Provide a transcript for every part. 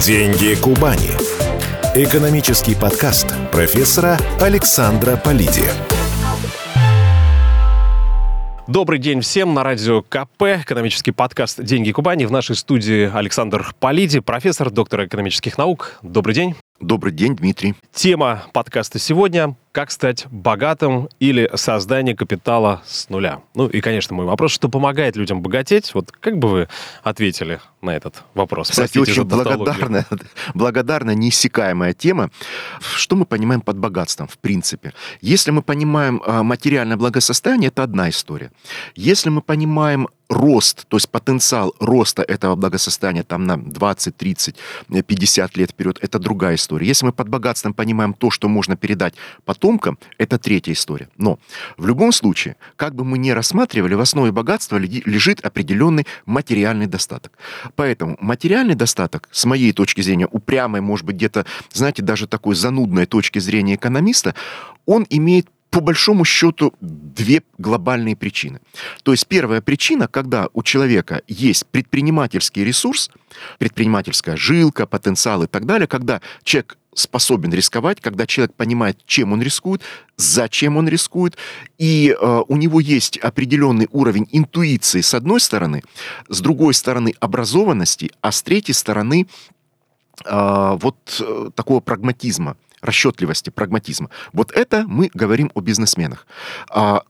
Деньги Кубани. Экономический подкаст профессора Александра Полиди. Добрый день всем на радио КП, экономический подкаст «Деньги Кубани». В нашей студии Александр Полиди, профессор, доктор экономических наук. Добрый день. Добрый день, Дмитрий. Тема подкаста сегодня «Как стать богатым» или «Создание капитала с нуля». Ну и, конечно, мой вопрос, что помогает людям богатеть? Вот как бы вы ответили на этот вопрос? Кстати, Простите очень благодарная, благодарная, неиссякаемая тема. Что мы понимаем под богатством, в принципе? Если мы понимаем а, материальное благосостояние, это одна история. Если мы понимаем рост, то есть потенциал роста этого благосостояния там на 20, 30, 50 лет вперед, это другая история. Если мы под богатством понимаем то, что можно передать потомкам, это третья история. Но в любом случае, как бы мы ни рассматривали, в основе богатства лежит определенный материальный достаток. Поэтому материальный достаток, с моей точки зрения, упрямой, может быть, где-то, знаете, даже такой занудной точки зрения экономиста, он имеет по большому счету две глобальные причины. То есть первая причина, когда у человека есть предпринимательский ресурс, предпринимательская жилка, потенциал и так далее, когда человек способен рисковать, когда человек понимает, чем он рискует, зачем он рискует, и э, у него есть определенный уровень интуиции с одной стороны, с другой стороны образованности, а с третьей стороны э, вот э, такого прагматизма расчетливости, прагматизма. Вот это мы говорим о бизнесменах. А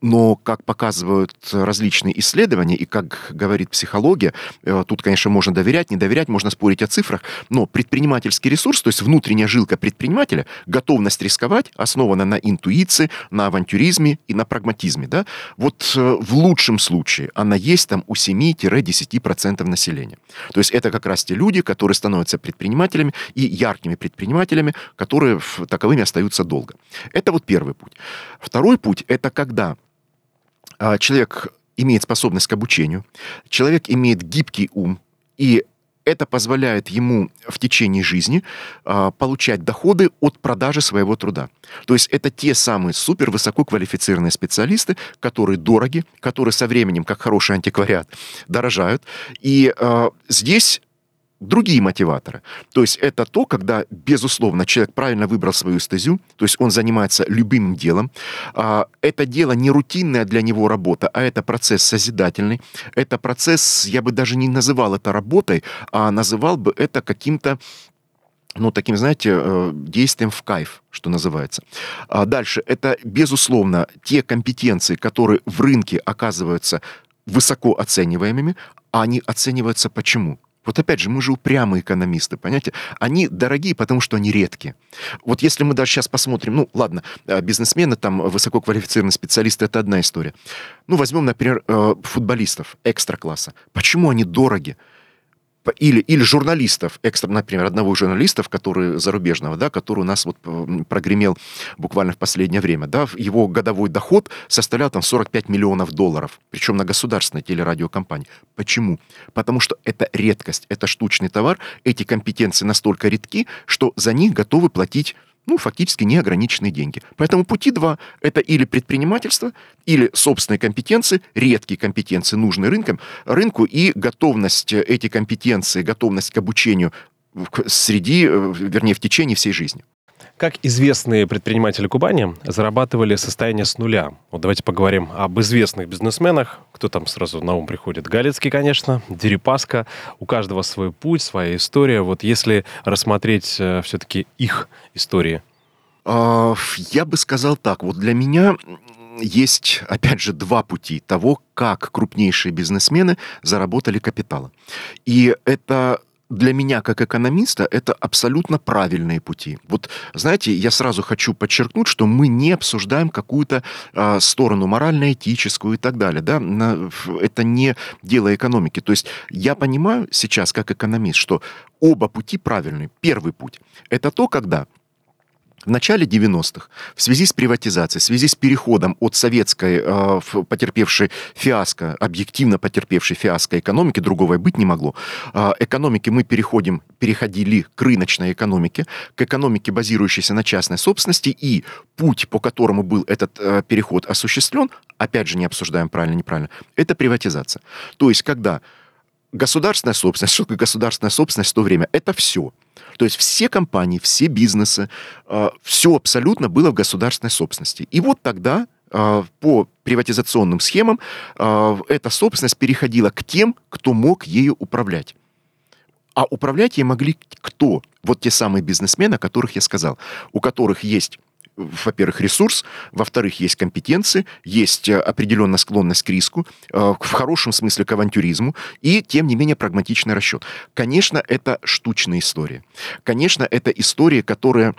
но, как показывают различные исследования, и как говорит психология, э, тут, конечно, можно доверять, не доверять, можно спорить о цифрах, но предпринимательский ресурс, то есть внутренняя жилка предпринимателя, готовность рисковать, основана на интуиции, на авантюризме и на прагматизме. Да? Вот э, в лучшем случае она есть там у 7-10% населения. То есть это как раз те люди, которые становятся предпринимателями и яркими предпринимателями, которые таковыми остаются долго. Это вот первый путь. Второй путь – это когда человек имеет способность к обучению, человек имеет гибкий ум, и это позволяет ему в течение жизни э, получать доходы от продажи своего труда. То есть это те самые супер высококвалифицированные специалисты, которые дороги, которые со временем, как хороший антиквариат, дорожают. И э, здесь другие мотиваторы. То есть это то, когда, безусловно, человек правильно выбрал свою стезю, то есть он занимается любимым делом. А, это дело не рутинная для него работа, а это процесс созидательный. Это процесс, я бы даже не называл это работой, а называл бы это каким-то ну, таким, знаете, э, действием в кайф, что называется. А дальше, это, безусловно, те компетенции, которые в рынке оказываются высоко оцениваемыми, а они оцениваются почему? Вот опять же, мы же упрямые экономисты, понимаете? Они дорогие, потому что они редкие. Вот если мы даже сейчас посмотрим, ну, ладно, э, бизнесмены, там, высококвалифицированные специалисты, это одна история. Ну, возьмем, например, э, футболистов экстра-класса. Почему они дороги? Или, или журналистов, экстра, например, одного из журналистов, который зарубежного, да, который у нас вот прогремел буквально в последнее время, да, его годовой доход составлял там 45 миллионов долларов, причем на государственной телерадиокомпании. Почему? Потому что это редкость, это штучный товар, эти компетенции настолько редки, что за них готовы платить ну, фактически неограниченные деньги. Поэтому пути два – это или предпринимательство, или собственные компетенции, редкие компетенции, нужные рынкам, рынку, и готовность э, эти компетенции, готовность к обучению среди, э, вернее, в течение всей жизни. Как известные предприниматели Кубани зарабатывали состояние с нуля? Вот давайте поговорим об известных бизнесменах. Кто там сразу на ум приходит? Галицкий, конечно, Дерипаска. У каждого свой путь, своя история. Вот если рассмотреть э, все-таки их истории. А, я бы сказал так. Вот для меня есть, опять же, два пути того, как крупнейшие бизнесмены заработали капитала. И это для меня, как экономиста, это абсолютно правильные пути. Вот, знаете, я сразу хочу подчеркнуть, что мы не обсуждаем какую-то э, сторону морально-этическую и так далее. Да? Это не дело экономики. То есть я понимаю сейчас, как экономист, что оба пути правильные. Первый путь – это то, когда в начале 90-х в связи с приватизацией, в связи с переходом от советской, э, потерпевшей фиаско, объективно потерпевшей фиаско экономики, другого и быть не могло, э, экономики мы переходим, переходили к рыночной экономике, к экономике, базирующейся на частной собственности, и путь, по которому был этот э, переход осуществлен, опять же, не обсуждаем правильно-неправильно, это приватизация. То есть, когда государственная собственность, что такое государственная собственность в то время? Это все. То есть все компании, все бизнесы, э, все абсолютно было в государственной собственности. И вот тогда э, по приватизационным схемам э, эта собственность переходила к тем, кто мог ею управлять. А управлять ей могли кто? Вот те самые бизнесмены, о которых я сказал, у которых есть во-первых, ресурс, во-вторых, есть компетенции, есть э, определенная склонность к риску, э, в хорошем смысле к авантюризму, и, тем не менее, прагматичный расчет. Конечно, это штучная история. Конечно, это история, которая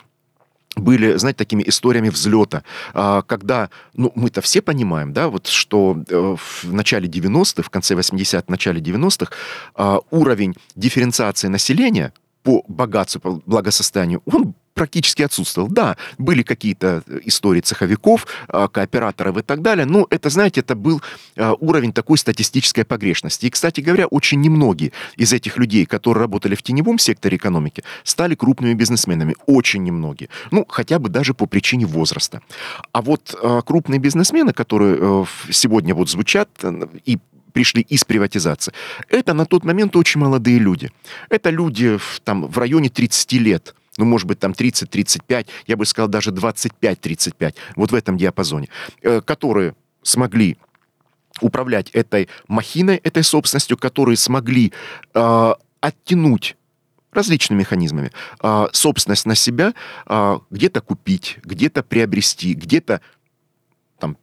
были, знаете, такими историями взлета, а, когда, ну, мы-то все понимаем, да, вот что э, в начале 90-х, в конце 80-х, начале 90-х а, уровень дифференциации населения по богатству, по благосостоянию, он практически отсутствовал. Да, были какие-то э, истории цеховиков, э, кооператоров и так далее, но это, знаете, это был э, уровень такой статистической погрешности. И, кстати говоря, очень немногие из этих людей, которые работали в теневом секторе экономики, стали крупными бизнесменами. Очень немногие. Ну, хотя бы даже по причине возраста. А вот крупные бизнесмены, которые сегодня вот звучат и пришли из приватизации. Это на тот момент очень молодые люди. Это люди там, в районе 30 лет ну, может быть, там 30-35, я бы сказал, даже 25-35, вот в этом диапазоне, э, которые смогли управлять этой махиной, этой собственностью, которые смогли э, оттянуть различными механизмами э, собственность на себя, э, где-то купить, где-то приобрести, где-то там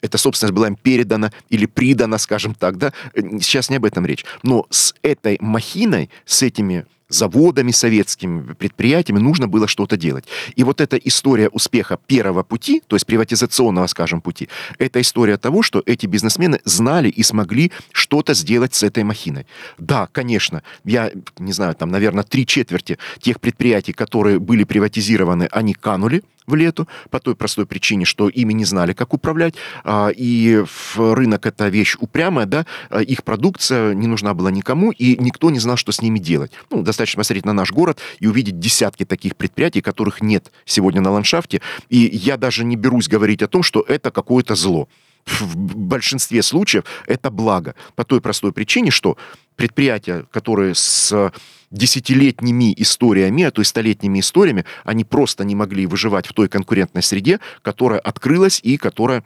эта собственность была им передана или придана, скажем так, да, сейчас не об этом речь. Но с этой махиной, с этими заводами советскими, предприятиями нужно было что-то делать. И вот эта история успеха первого пути, то есть приватизационного, скажем, пути, это история того, что эти бизнесмены знали и смогли что-то сделать с этой махиной. Да, конечно, я не знаю, там, наверное, три четверти тех предприятий, которые были приватизированы, они канули, в лету, по той простой причине, что ими не знали, как управлять, а, и в рынок это вещь упрямая, да, а, их продукция не нужна была никому, и никто не знал, что с ними делать. Ну, достаточно посмотреть на наш город и увидеть десятки таких предприятий, которых нет сегодня на ландшафте, и я даже не берусь говорить о том, что это какое-то зло в большинстве случаев это благо. По той простой причине, что предприятия, которые с десятилетними историями, а то и столетними историями, они просто не могли выживать в той конкурентной среде, которая открылась и которая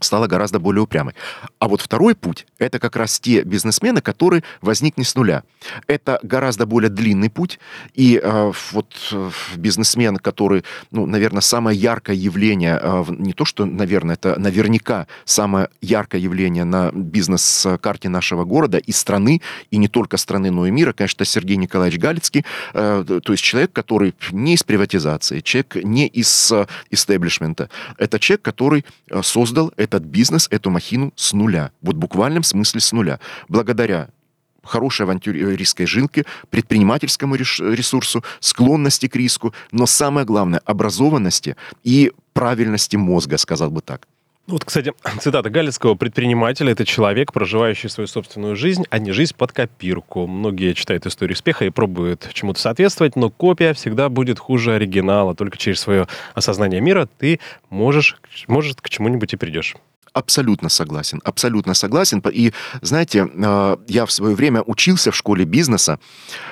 стала гораздо более упрямой. А вот второй путь – это как раз те бизнесмены, которые возникли с нуля. Это гораздо более длинный путь, и э, вот э, бизнесмен, который, ну, наверное, самое яркое явление, э, не то что, наверное, это наверняка самое яркое явление на бизнес-карте нашего города и страны, и не только страны, но и мира, конечно, Сергей Николаевич Галицкий, э, то есть человек, который не из приватизации, человек не из э, истеблишмента, это человек, который э, создал этот бизнес, эту махину с нуля. Вот в буквальном смысле с нуля. Благодаря хорошей авантюристской жилке, предпринимательскому ресурсу, склонности к риску, но самое главное, образованности и правильности мозга, сказал бы так. Ну вот, кстати, цитата Галицкого «Предприниматель – это человек, проживающий свою собственную жизнь, а не жизнь под копирку». Многие читают историю успеха и пробуют чему-то соответствовать, но копия всегда будет хуже оригинала. Только через свое осознание мира ты можешь, может, к чему-нибудь и придешь. Абсолютно согласен, абсолютно согласен. И знаете, э, я в свое время учился в школе бизнеса.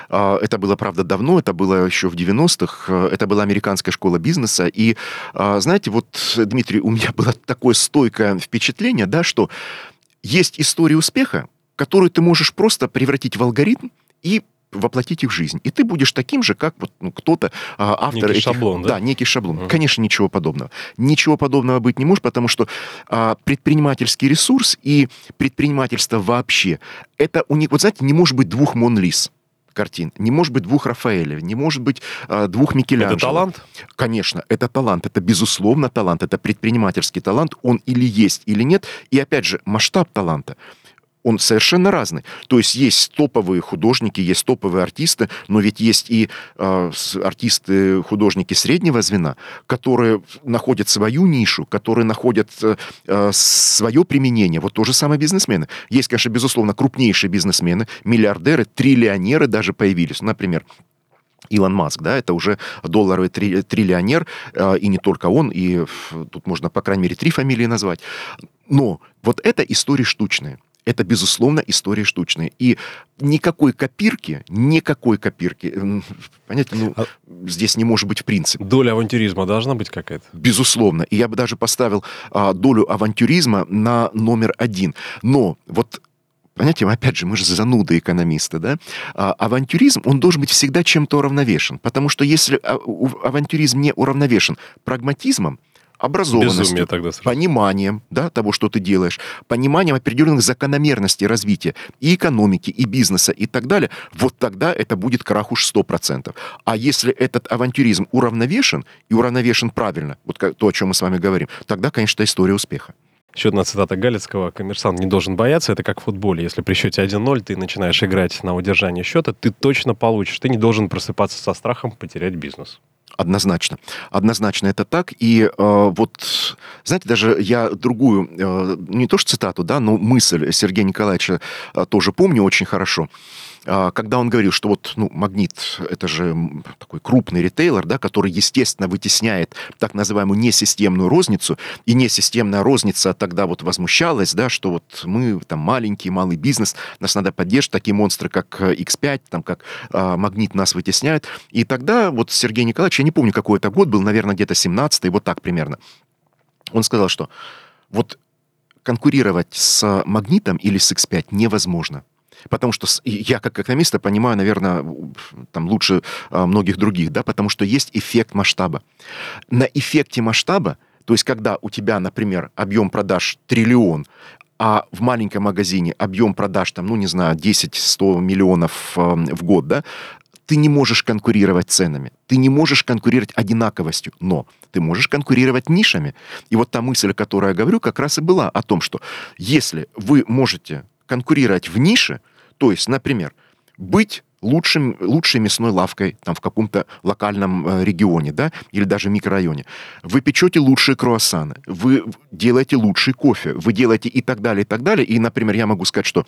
Э, это было, правда, давно, это было еще в 90-х. Э, это была американская школа бизнеса. И знаете, вот, Дмитрий, у меня было такое стойкое впечатление, да, что есть история успеха, которую ты можешь просто превратить в алгоритм и воплотить их в жизнь. И ты будешь таким же, как вот ну, кто-то, а, автор некий этих... шаблон, да? Да, некий шаблон. Uh-huh. Конечно, ничего подобного. Ничего подобного быть не может, потому что а, предпринимательский ресурс и предпринимательство вообще, это у них, вот знаете, не может быть двух Монлис картин. Не может быть двух Рафаэля, не может быть э, двух Микеланджело. Это талант? Конечно, это талант, это безусловно талант, это предпринимательский талант, он или есть, или нет. И опять же, масштаб таланта он совершенно разный. То есть есть топовые художники, есть топовые артисты, но ведь есть и э, артисты, художники среднего звена, которые находят свою нишу, которые находят э, э свое применение. Вот то же самое бизнесмены. Есть, конечно, безусловно, крупнейшие бизнесмены, миллиардеры, триллионеры даже появились. Например, Илон Маск, да, это уже долларовый три, триллионер, э, и не только он, и тут можно, по крайней мере, три фамилии назвать. Но вот это истории штучные это, безусловно, история штучная. И никакой копирки, никакой копирки, понятно, ну, а... здесь не может быть в принципе. Доля авантюризма должна быть какая-то? Безусловно. И я бы даже поставил а, долю авантюризма на номер один. Но вот Понимаете, опять же, мы же зануды экономисты, да? А, авантюризм, он должен быть всегда чем-то уравновешен. Потому что если а, авантюризм не уравновешен прагматизмом, образованностью, тогда пониманием да, того, что ты делаешь, пониманием определенных закономерностей развития и экономики, и бизнеса, и так далее, вот тогда это будет крах уж 100%. А если этот авантюризм уравновешен, и уравновешен правильно, вот то, о чем мы с вами говорим, тогда, конечно, история успеха. Еще одна цитата Галицкого. Коммерсант не должен бояться. Это как в футболе. Если при счете 1-0 ты начинаешь играть на удержание счета, ты точно получишь. Ты не должен просыпаться со страхом потерять бизнес. Однозначно. Однозначно это так. И э, вот, знаете, даже я другую, э, не то что цитату, да, но мысль Сергея Николаевича э, тоже помню очень хорошо. А, когда он говорил, что вот, ну, Магнит — это же такой крупный ритейлер, да, который, естественно, вытесняет так называемую несистемную розницу, и несистемная розница тогда вот возмущалась, да, что вот мы там маленький, малый бизнес, нас надо поддерживать, такие монстры, как X5, там, как а, Магнит нас вытесняют. И тогда вот Сергей Николаевич, я не помню, какой это год был, наверное, где-то 17-й, вот так примерно, он сказал, что вот конкурировать с Магнитом или с X5 невозможно. Потому что я как экономист понимаю, наверное, там лучше а, многих других, да, потому что есть эффект масштаба. На эффекте масштаба, то есть когда у тебя, например, объем продаж триллион, а в маленьком магазине объем продаж, там, ну, не знаю, 10-100 миллионов э, в год, да, ты не можешь конкурировать ценами, ты не можешь конкурировать одинаковостью, но ты можешь конкурировать нишами. И вот та мысль, о которой я говорю, как раз и была о том, что если вы можете конкурировать в нише, то есть, например, быть лучшим, лучшей мясной лавкой там, в каком-то локальном э, регионе, да, или даже микрорайоне. Вы печете лучшие круассаны, вы делаете лучший кофе, вы делаете и так далее, и так далее. И, например, я могу сказать, что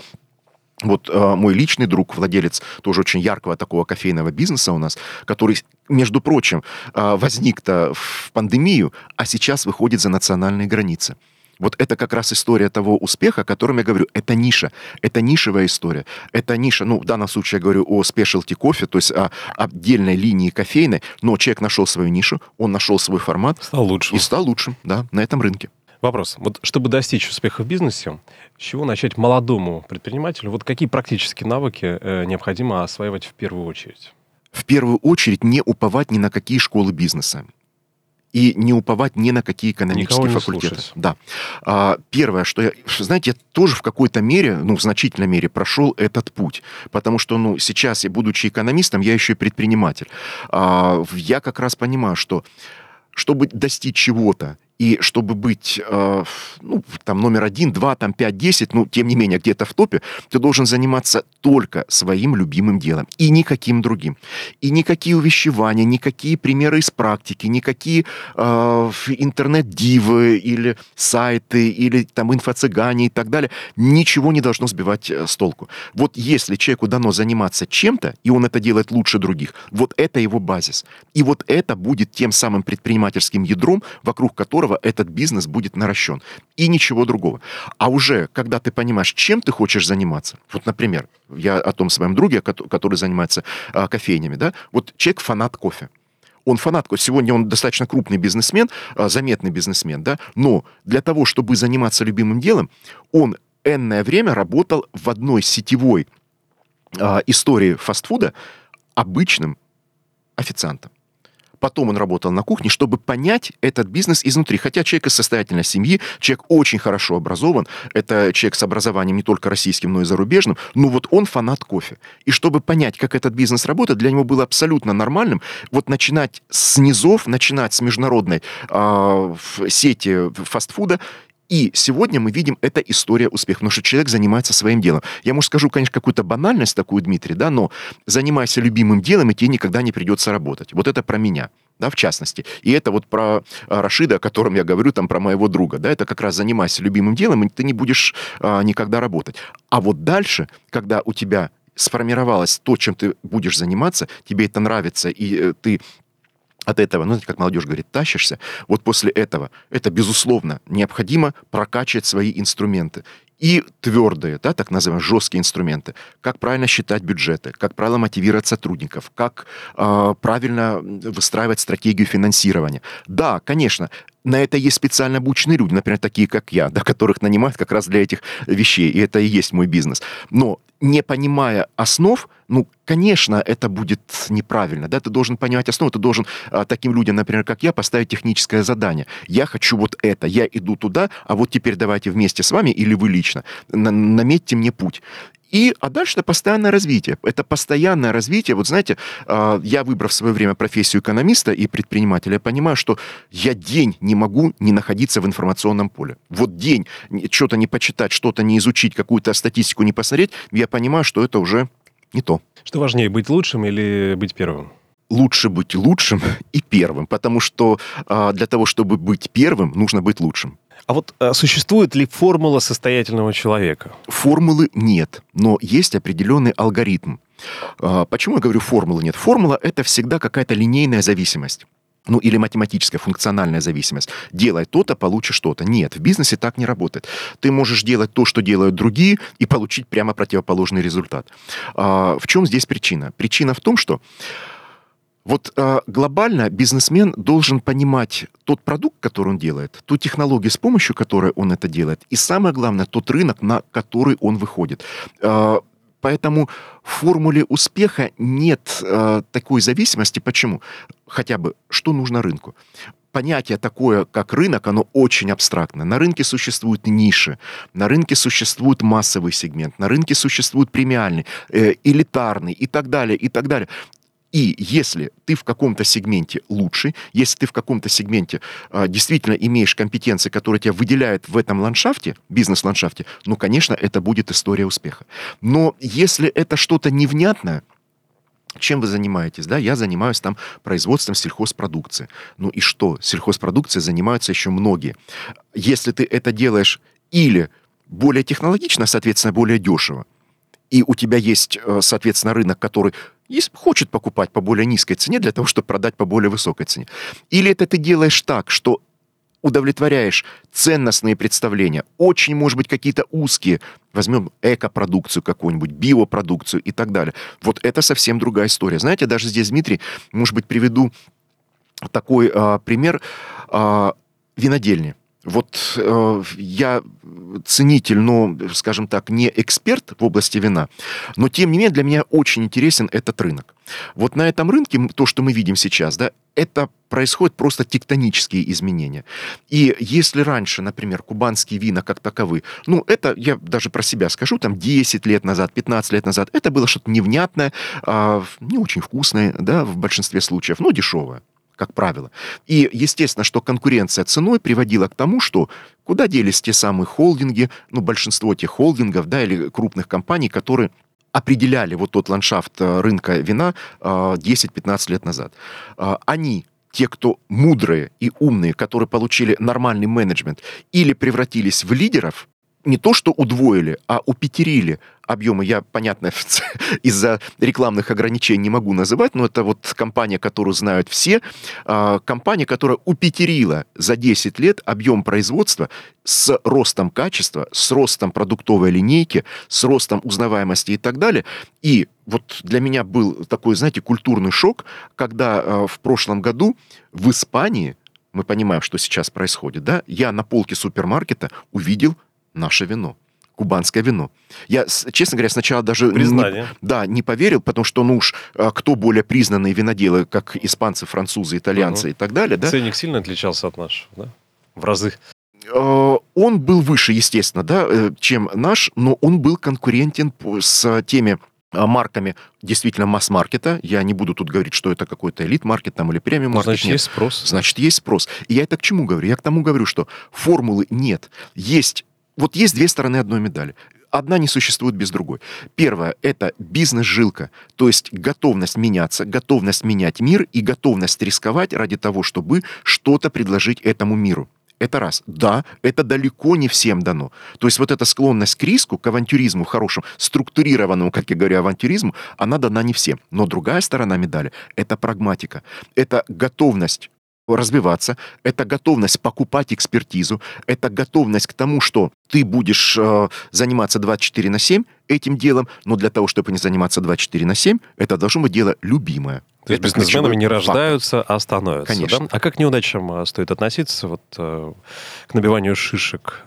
вот э, мой личный друг, владелец тоже очень яркого такого кофейного бизнеса у нас, который, между прочим, э, возник-то в пандемию, а сейчас выходит за национальные границы. Вот это как раз история того успеха, о котором я говорю. Это ниша. Это нишевая история. Это ниша, ну, в данном случае я говорю о спешлти кофе, то есть о отдельной линии кофейной, но человек нашел свою нишу, он нашел свой формат. Стал лучшим. И стал лучшим, да, на этом рынке. Вопрос. Вот чтобы достичь успеха в бизнесе, с чего начать молодому предпринимателю? Вот какие практические навыки э, необходимо осваивать в первую очередь? В первую очередь не уповать ни на какие школы бизнеса и не уповать ни на какие экономические Никого факультеты. Слушать. Да. А, первое, что я, знаете, я тоже в какой-то мере, ну, в значительной мере прошел этот путь, потому что, ну, сейчас, я, будучи экономистом, я еще и предприниматель. А, я как раз понимаю, что чтобы достичь чего-то и чтобы быть, э, ну, там, номер один, два, там, пять, десять, ну, тем не менее, где-то в топе, ты должен заниматься только своим любимым делом и никаким другим. И никакие увещевания, никакие примеры из практики, никакие э, интернет-дивы или сайты, или там инфо-цыгане и так далее, ничего не должно сбивать э, с толку. Вот если человеку дано заниматься чем-то, и он это делает лучше других, вот это его базис. И вот это будет тем самым предпринимательским ядром, вокруг которого которого этот бизнес будет наращен. И ничего другого. А уже, когда ты понимаешь, чем ты хочешь заниматься, вот, например, я о том своем друге, который занимается а, кофейнями, да, вот человек фанат кофе. Он фанат, сегодня он достаточно крупный бизнесмен, а, заметный бизнесмен, да, но для того, чтобы заниматься любимым делом, он энное время работал в одной сетевой а, истории фастфуда обычным официантом. Потом он работал на кухне, чтобы понять этот бизнес изнутри. Хотя человек из состоятельной семьи, человек очень хорошо образован, это человек с образованием не только российским, но и зарубежным, но вот он фанат кофе. И чтобы понять, как этот бизнес работает, для него было абсолютно нормальным вот начинать с низов, начинать с международной э, сети фастфуда и сегодня мы видим, это история успеха, потому что человек занимается своим делом. Я, может, скажу, конечно, какую-то банальность такую, Дмитрий, да, но занимайся любимым делом, и тебе никогда не придется работать. Вот это про меня да, в частности. И это вот про а, Рашида, о котором я говорю, там, про моего друга, да, это как раз занимайся любимым делом, и ты не будешь а, никогда работать. А вот дальше, когда у тебя сформировалось то, чем ты будешь заниматься, тебе это нравится, и э, ты от этого, ну, как молодежь говорит, тащишься, вот после этого это, безусловно, необходимо прокачивать свои инструменты. и твердые, да, так называемые жесткие инструменты, как правильно считать бюджеты, как правильно мотивировать сотрудников, как э, правильно выстраивать стратегию финансирования. Да, конечно, на это есть специально обученные люди, например, такие, как я, да, которых нанимают как раз для этих вещей, и это и есть мой бизнес. Но не понимая основ, ну, конечно, это будет неправильно, да, ты должен понимать основу, ты должен а, таким людям, например, как я, поставить техническое задание. Я хочу вот это, я иду туда, а вот теперь давайте вместе с вами или вы лично наметьте мне путь. И, а дальше это постоянное развитие. Это постоянное развитие. Вот знаете, а, я, выбрав в свое время профессию экономиста и предпринимателя, я понимаю, что я день не могу не находиться в информационном поле. Вот день что-то не почитать, что-то не изучить, какую-то статистику не посмотреть, я понимаю, что это уже не то. Что важнее, быть лучшим или быть первым? лучше быть лучшим и первым, потому что а, для того, чтобы быть первым, нужно быть лучшим. А вот а существует ли формула состоятельного человека? Формулы нет, но есть определенный алгоритм. А, почему я говорю формулы нет? Формула — это всегда какая-то линейная зависимость ну или математическая функциональная зависимость. Делай то-то, получишь что-то. Нет, в бизнесе так не работает. Ты можешь делать то, что делают другие, и получить прямо противоположный результат. А, в чем здесь причина? Причина в том, что вот э, глобально бизнесмен должен понимать тот продукт, который он делает, ту технологию, с помощью которой он это делает, и самое главное, тот рынок, на который он выходит. Э, поэтому в формуле успеха нет э, такой зависимости. Почему? Хотя бы, что нужно рынку? понятие такое, как рынок, оно очень абстрактно. На рынке существуют ниши, на рынке существует массовый сегмент, на рынке существует премиальный, э, элитарный и так далее, и так далее. И если ты в каком-то сегменте лучший, если ты в каком-то сегменте э, действительно имеешь компетенции, которые тебя выделяют в этом ландшафте, бизнес-ландшафте, ну, конечно, это будет история успеха. Но если это что-то невнятное, чем вы занимаетесь? Да, я занимаюсь там производством сельхозпродукции. Ну и что? Сельхозпродукцией занимаются еще многие. Если ты это делаешь или более технологично, соответственно, более дешево, и у тебя есть, э, соответственно, рынок, который есть, хочет покупать по более низкой цене для того, чтобы продать по более высокой цене. Или это ты делаешь так, что удовлетворяешь ценностные представления, очень, может быть, какие-то узкие, возьмем экопродукцию какую-нибудь, биопродукцию и так далее. Вот это совсем другая история. Знаете, даже здесь, Дмитрий, может быть, приведу такой а, пример а, винодельни. Вот э, я ценитель, но, скажем так, не эксперт в области вина, но тем не менее для меня очень интересен этот рынок. Вот на этом рынке то, что мы видим сейчас, да, это происходят просто тектонические изменения. И если раньше, например, кубанские вина как таковы, ну, это, я даже про себя скажу, там 10 лет назад, 15 лет назад, это было что-то невнятное, э, не очень вкусное, да, в большинстве случаев, но дешевое как правило. И естественно, что конкуренция ценой приводила к тому, что куда делись те самые холдинги, ну, большинство тех холдингов, да, или крупных компаний, которые определяли вот тот ландшафт э, рынка вина 10-15 э, лет назад. Э, они те, кто мудрые и умные, которые получили нормальный менеджмент, или превратились в лидеров, не то что удвоили, а упетерили объемы. Я, понятно, из-за рекламных ограничений не могу называть, но это вот компания, которую знают все. А, компания, которая упетерила за 10 лет объем производства с ростом качества, с ростом продуктовой линейки, с ростом узнаваемости и так далее. И вот для меня был такой, знаете, культурный шок, когда а, в прошлом году в Испании, мы понимаем, что сейчас происходит, да, я на полке супермаркета увидел наше вино кубанское вино. Я, честно говоря, сначала даже Признание. не, да, не поверил, потому что, ну уж, а, кто более признанные виноделы, как испанцы, французы, итальянцы угу. и так далее, да? Ценник сильно отличался от нашего, да? В разы. А, он был выше, естественно, да, э, чем наш, но он был конкурентен с теми а, марками действительно масс-маркета. Я не буду тут говорить, что это какой-то элит-маркет там или премиум-маркет. Значит, нет. есть спрос. Значит, есть спрос. И я это к чему говорю? Я к тому говорю, что формулы нет. Есть вот есть две стороны одной медали. Одна не существует без другой. Первое – это бизнес-жилка, то есть готовность меняться, готовность менять мир и готовность рисковать ради того, чтобы что-то предложить этому миру. Это раз. Да, это далеко не всем дано. То есть вот эта склонность к риску, к авантюризму хорошему, структурированному, как я говорю, авантюризму, она дана не всем. Но другая сторона медали – это прагматика. Это готовность развиваться, это готовность покупать экспертизу, это готовность к тому, что ты будешь э, заниматься 24 на 7 этим делом, но для того, чтобы не заниматься 24 на 7, это должно быть дело любимое. То есть бизнесменами не рождаются, фактор. а становятся. Конечно. Да? А как к неудачам э, стоит относиться вот, э, к набиванию шишек?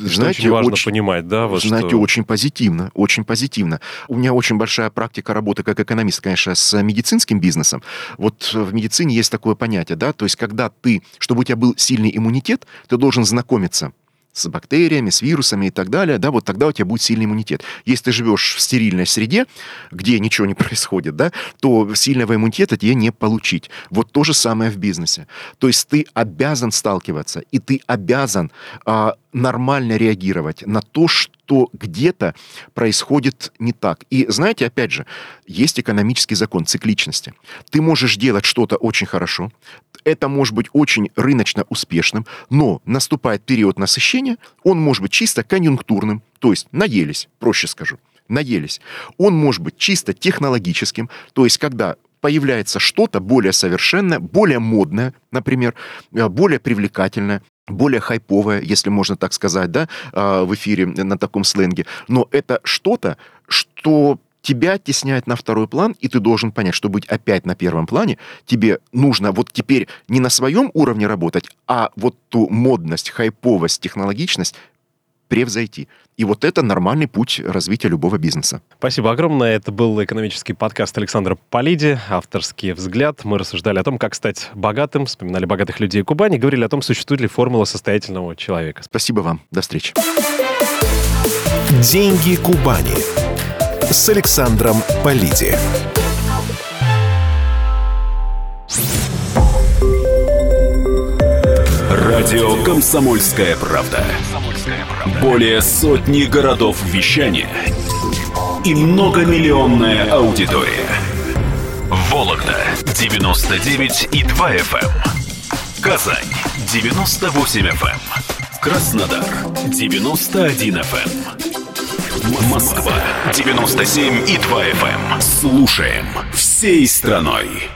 Знаете, очень важно очень, понимать, да? Вот знаете, что... очень позитивно, очень позитивно. У меня очень большая практика работы как экономист, конечно, с медицинским бизнесом. Вот в медицине есть такое понятие, да, то есть когда ты, чтобы у тебя был сильный иммунитет, ты должен знакомиться с бактериями, с вирусами и так далее, да, вот тогда у тебя будет сильный иммунитет. Если ты живешь в стерильной среде, где ничего не происходит, да, то сильного иммунитета тебе не получить. Вот то же самое в бизнесе. То есть ты обязан сталкиваться, и ты обязан а, нормально реагировать на то, что где-то происходит не так. И знаете, опять же, есть экономический закон цикличности. Ты можешь делать что-то очень хорошо, это может быть очень рыночно успешным, но наступает период насыщения, он может быть чисто конъюнктурным, то есть наелись, проще скажу, наелись. Он может быть чисто технологическим, то есть когда появляется что-то более совершенное, более модное, например, э, более привлекательное, более хайповое, если можно так сказать, да, э, в эфире на таком сленге. Но это что-то, что тебя оттесняет на второй план, и ты должен понять, что быть опять на первом плане, тебе нужно вот теперь не на своем уровне работать, а вот ту модность, хайповость, технологичность превзойти. И вот это нормальный путь развития любого бизнеса. Спасибо огромное. Это был экономический подкаст Александра Полиди, авторский взгляд. Мы рассуждали о том, как стать богатым, вспоминали богатых людей Кубани, говорили о том, существует ли формула состоятельного человека. Спасибо вам. До встречи. Деньги Кубани с Александром Полиди. Радио «Комсомольская правда». Более сотни городов вещания и многомиллионная аудитория. Вологда 99 и 2 FM. Эм. Казань 98 FM. Эм. Краснодар 91 FM. Москва 97 и 2 FM. Эм. Слушаем всей страной.